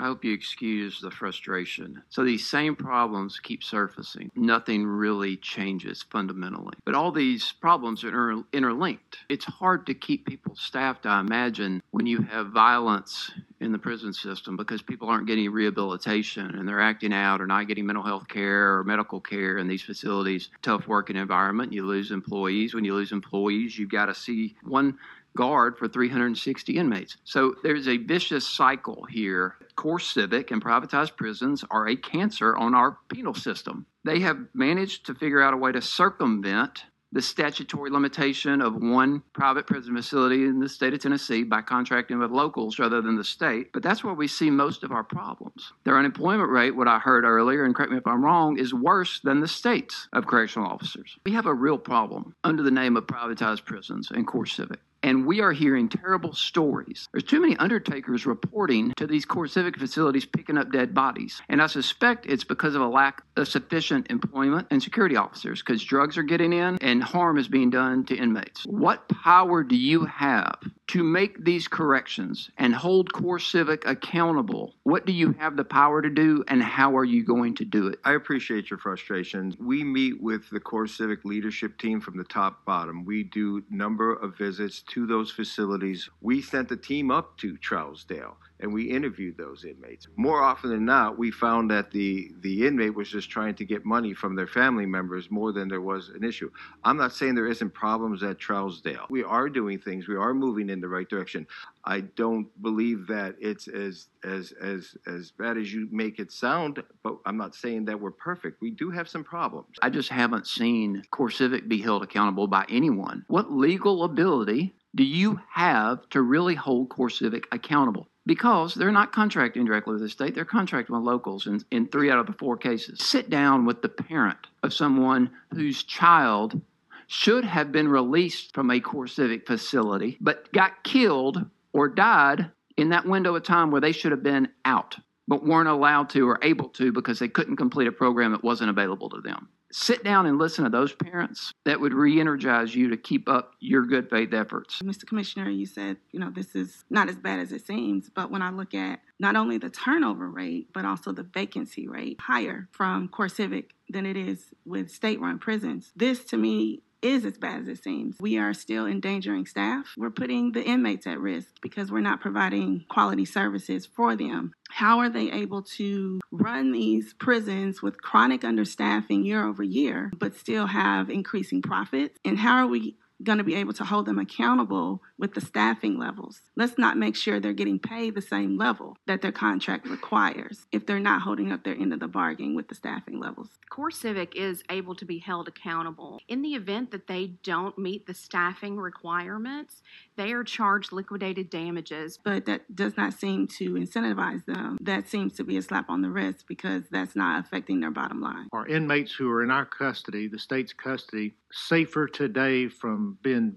I hope you excuse the frustration. So these same problems keep surfacing. Nothing really changes fundamentally. But all these problems are inter- interlinked. It's hard to keep people staffed, I imagine, when you have violence in the prison system because people aren't getting rehabilitation and they're acting out or not getting mental health care or medical care in these facilities. Tough working environment. You lose employees. When you lose employees, you've got to see one guard for 360 inmates. So there's a vicious cycle here. CoreCivic and privatized prisons are a cancer on our penal system. They have managed to figure out a way to circumvent the statutory limitation of one private prison facility in the state of Tennessee by contracting with locals rather than the state. But that's where we see most of our problems. Their unemployment rate, what I heard earlier, and correct me if I'm wrong, is worse than the states of correctional officers. We have a real problem under the name of privatized prisons and CoreCivic. And we are hearing terrible stories. There's too many undertakers reporting to these CoreCivic facilities picking up dead bodies. And I suspect it's because of a lack of sufficient employment and security officers because drugs are getting in and harm is being done to inmates. What power do you have to make these corrections and hold CoreCivic accountable? What do you have the power to do and how are you going to do it? I appreciate your frustrations. We meet with the CoreCivic leadership team from the top bottom. We do number of visits to those facilities. We sent the team up to Trousdale and we interviewed those inmates. More often than not, we found that the the inmate was just trying to get money from their family members more than there was an issue. I'm not saying there isn't problems at Trousdale. We are doing things. We are moving in the right direction. I don't believe that it's as as as as bad as you make it sound, but I'm not saying that we're perfect. We do have some problems. I just haven't seen Core Civic be held accountable by anyone. What legal ability do you have to really hold Core Civic accountable? Because they're not contracting directly with the state, they're contracting with locals in, in three out of the four cases. Sit down with the parent of someone whose child should have been released from a Core Civic facility, but got killed or died in that window of time where they should have been out, but weren't allowed to or able to because they couldn't complete a program that wasn't available to them sit down and listen to those parents that would re-energize you to keep up your good faith efforts. Mr commissioner you said you know this is not as bad as it seems but when i look at not only the turnover rate but also the vacancy rate higher from CoreCivic than it is with state-run prisons this to me is as bad as it seems. We are still endangering staff. We're putting the inmates at risk because we're not providing quality services for them. How are they able to run these prisons with chronic understaffing year over year, but still have increasing profits? And how are we going to be able to hold them accountable with the staffing levels. Let's not make sure they're getting paid the same level that their contract requires if they're not holding up their end of the bargain with the staffing levels. Core Civic is able to be held accountable. In the event that they don't meet the staffing requirements, they are charged liquidated damages. But that does not seem to incentivize them. That seems to be a slap on the wrist because that's not affecting their bottom line. Are inmates who are in our custody, the state's custody, safer today from being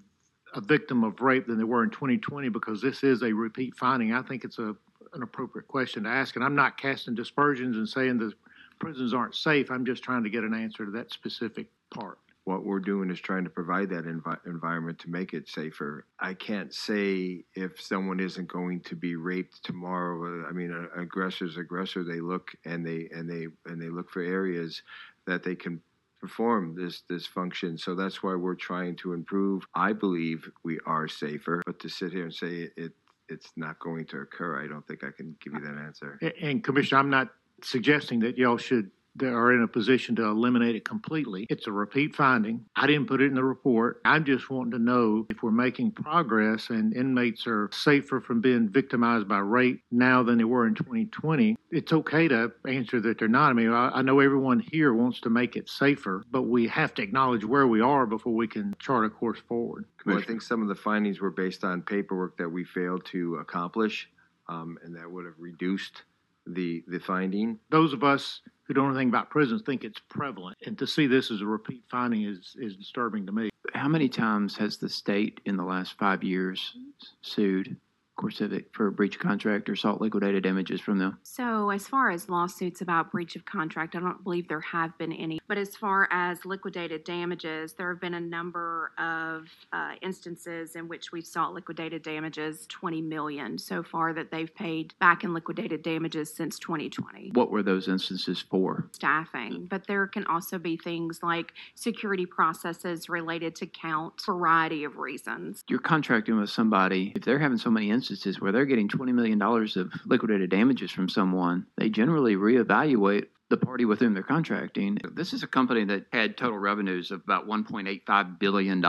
a victim of rape than they were in 2020 because this is a repeat finding. I think it's a an appropriate question to ask, and I'm not casting dispersions and saying the prisons aren't safe. I'm just trying to get an answer to that specific part. What we're doing is trying to provide that envi- environment to make it safer. I can't say if someone isn't going to be raped tomorrow. I mean, an aggressor's aggressor. They look and they and they and they look for areas that they can perform this this function. So that's why we're trying to improve. I believe we are safer, but to sit here and say it it's not going to occur, I don't think I can give you that answer. And Commissioner, I'm not suggesting that y'all should they are in a position to eliminate it completely. It's a repeat finding. I didn't put it in the report. I'm just wanting to know if we're making progress and inmates are safer from being victimized by rape now than they were in 2020. It's okay to answer that they're not. I mean, I, I know everyone here wants to make it safer, but we have to acknowledge where we are before we can chart a course forward. Well, I think some of the findings were based on paperwork that we failed to accomplish, um, and that would have reduced the the finding. Those of us who don't know anything about prisons think it's prevalent, and to see this as a repeat finding is is disturbing to me. How many times has the state in the last five years sued CoreCivic for breach of contract or sought liquidated damages from them? So, as far as lawsuits about breach of contract, I don't believe there have been any. But as far as liquidated damages, there have been a number of uh, instances in which we've sought liquidated damages, 20 million so far that they've paid back in liquidated damages since 2020. What were those instances for? Staffing, but there can also be things like security processes related to count, variety of reasons. You're contracting with somebody, if they're having so many instances where they're getting $20 million of liquidated damages from someone, they generally reevaluate the party with whom they're contracting. This is a company that had total revenues of about $1.85 billion.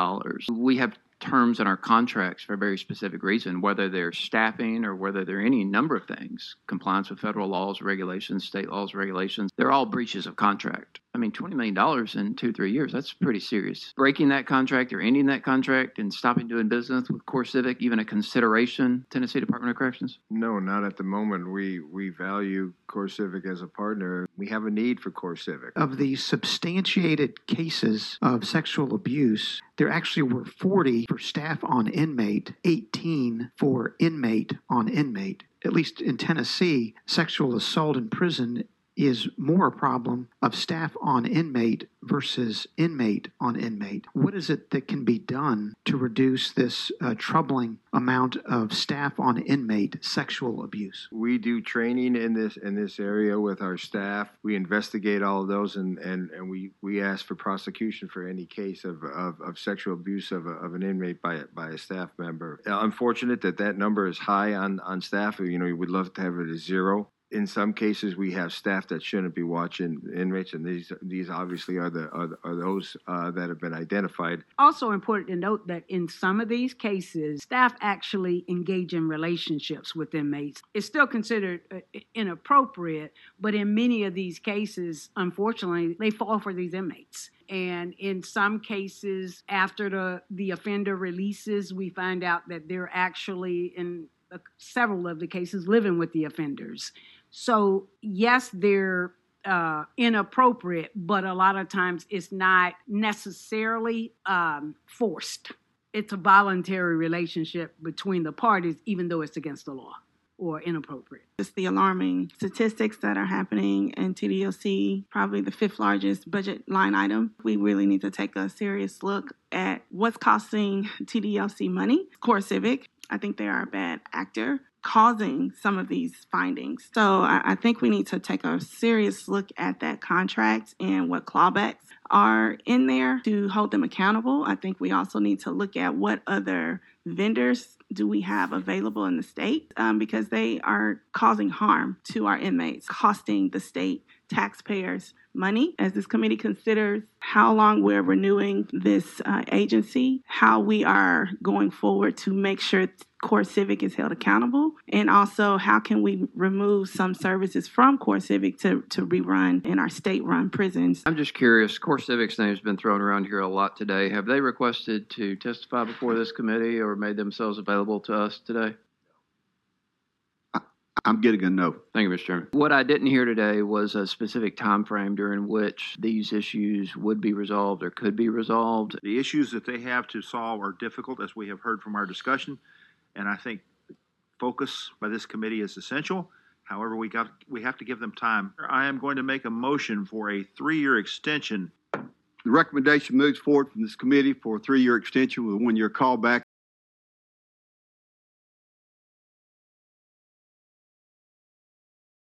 We have terms in our contracts for a very specific reason, whether they're staffing or whether they're any number of things, compliance with federal laws, regulations, state laws, regulations, they're all breaches of contract. I mean, $20 million in two, three years, that's pretty serious. Breaking that contract or ending that contract and stopping doing business with CoreCivic, even a consideration, Tennessee Department of Corrections? No, not at the moment. We we value CoreCivic as a partner. We have a need for CoreCivic. Of the substantiated cases of sexual abuse, there actually were 40 for staff on inmate, 18 for inmate on inmate. At least in Tennessee, sexual assault in prison is more a problem of staff on inmate versus inmate on inmate. What is it that can be done to reduce this uh, troubling amount of staff on inmate sexual abuse? We do training in this in this area with our staff. We investigate all of those and, and, and we, we ask for prosecution for any case of, of, of sexual abuse of, a, of an inmate by a, by a staff member. Unfortunate that that number is high on, on staff. You know, we would love to have it at zero in some cases we have staff that shouldn't be watching inmates and these these obviously are the are, are those uh, that have been identified. Also important to note that in some of these cases staff actually engage in relationships with inmates. It's still considered uh, inappropriate but in many of these cases unfortunately they fall for these inmates. And in some cases after the the offender releases we find out that they're actually in uh, several of the cases living with the offenders so, yes, they're uh, inappropriate, but a lot of times it's not necessarily um, forced. It's a voluntary relationship between the parties, even though it's against the law or inappropriate. It's the alarming statistics that are happening in TDOC, probably the fifth largest budget line item. We really need to take a serious look at what's costing TDOC money. CoreCivic, I think they are a bad actor causing some of these findings. So I, I, think we need to take a serious look at that contract and what clawbacks are in there to hold them accountable. I think we also need to look at what other vendors do we have available in the state um, because they are causing harm to our inmates, costing the state taxpayers money as this committee considers how long we're renewing this uh, agency, how we are going forward to make sure CoreCivic is held accountable, and also how can we remove some services from CoreCivic to, to rerun in our state-run prisons. I'm just curious, Core Civic's name has been thrown around here a lot today. Have they requested to testify before this committee or made themselves available to us today? I'm getting a no. Thank you, Mr. Chairman. What I didn't hear today was a specific time frame during which these issues would be resolved or could be resolved. The issues that they have to solve are difficult, as we have heard from our discussion, and I think focus by this committee is essential. However, we got we have to give them time. I am going to make a motion for a three-year extension the recommendation moves forward from this committee for a three-year extension with a one-year callback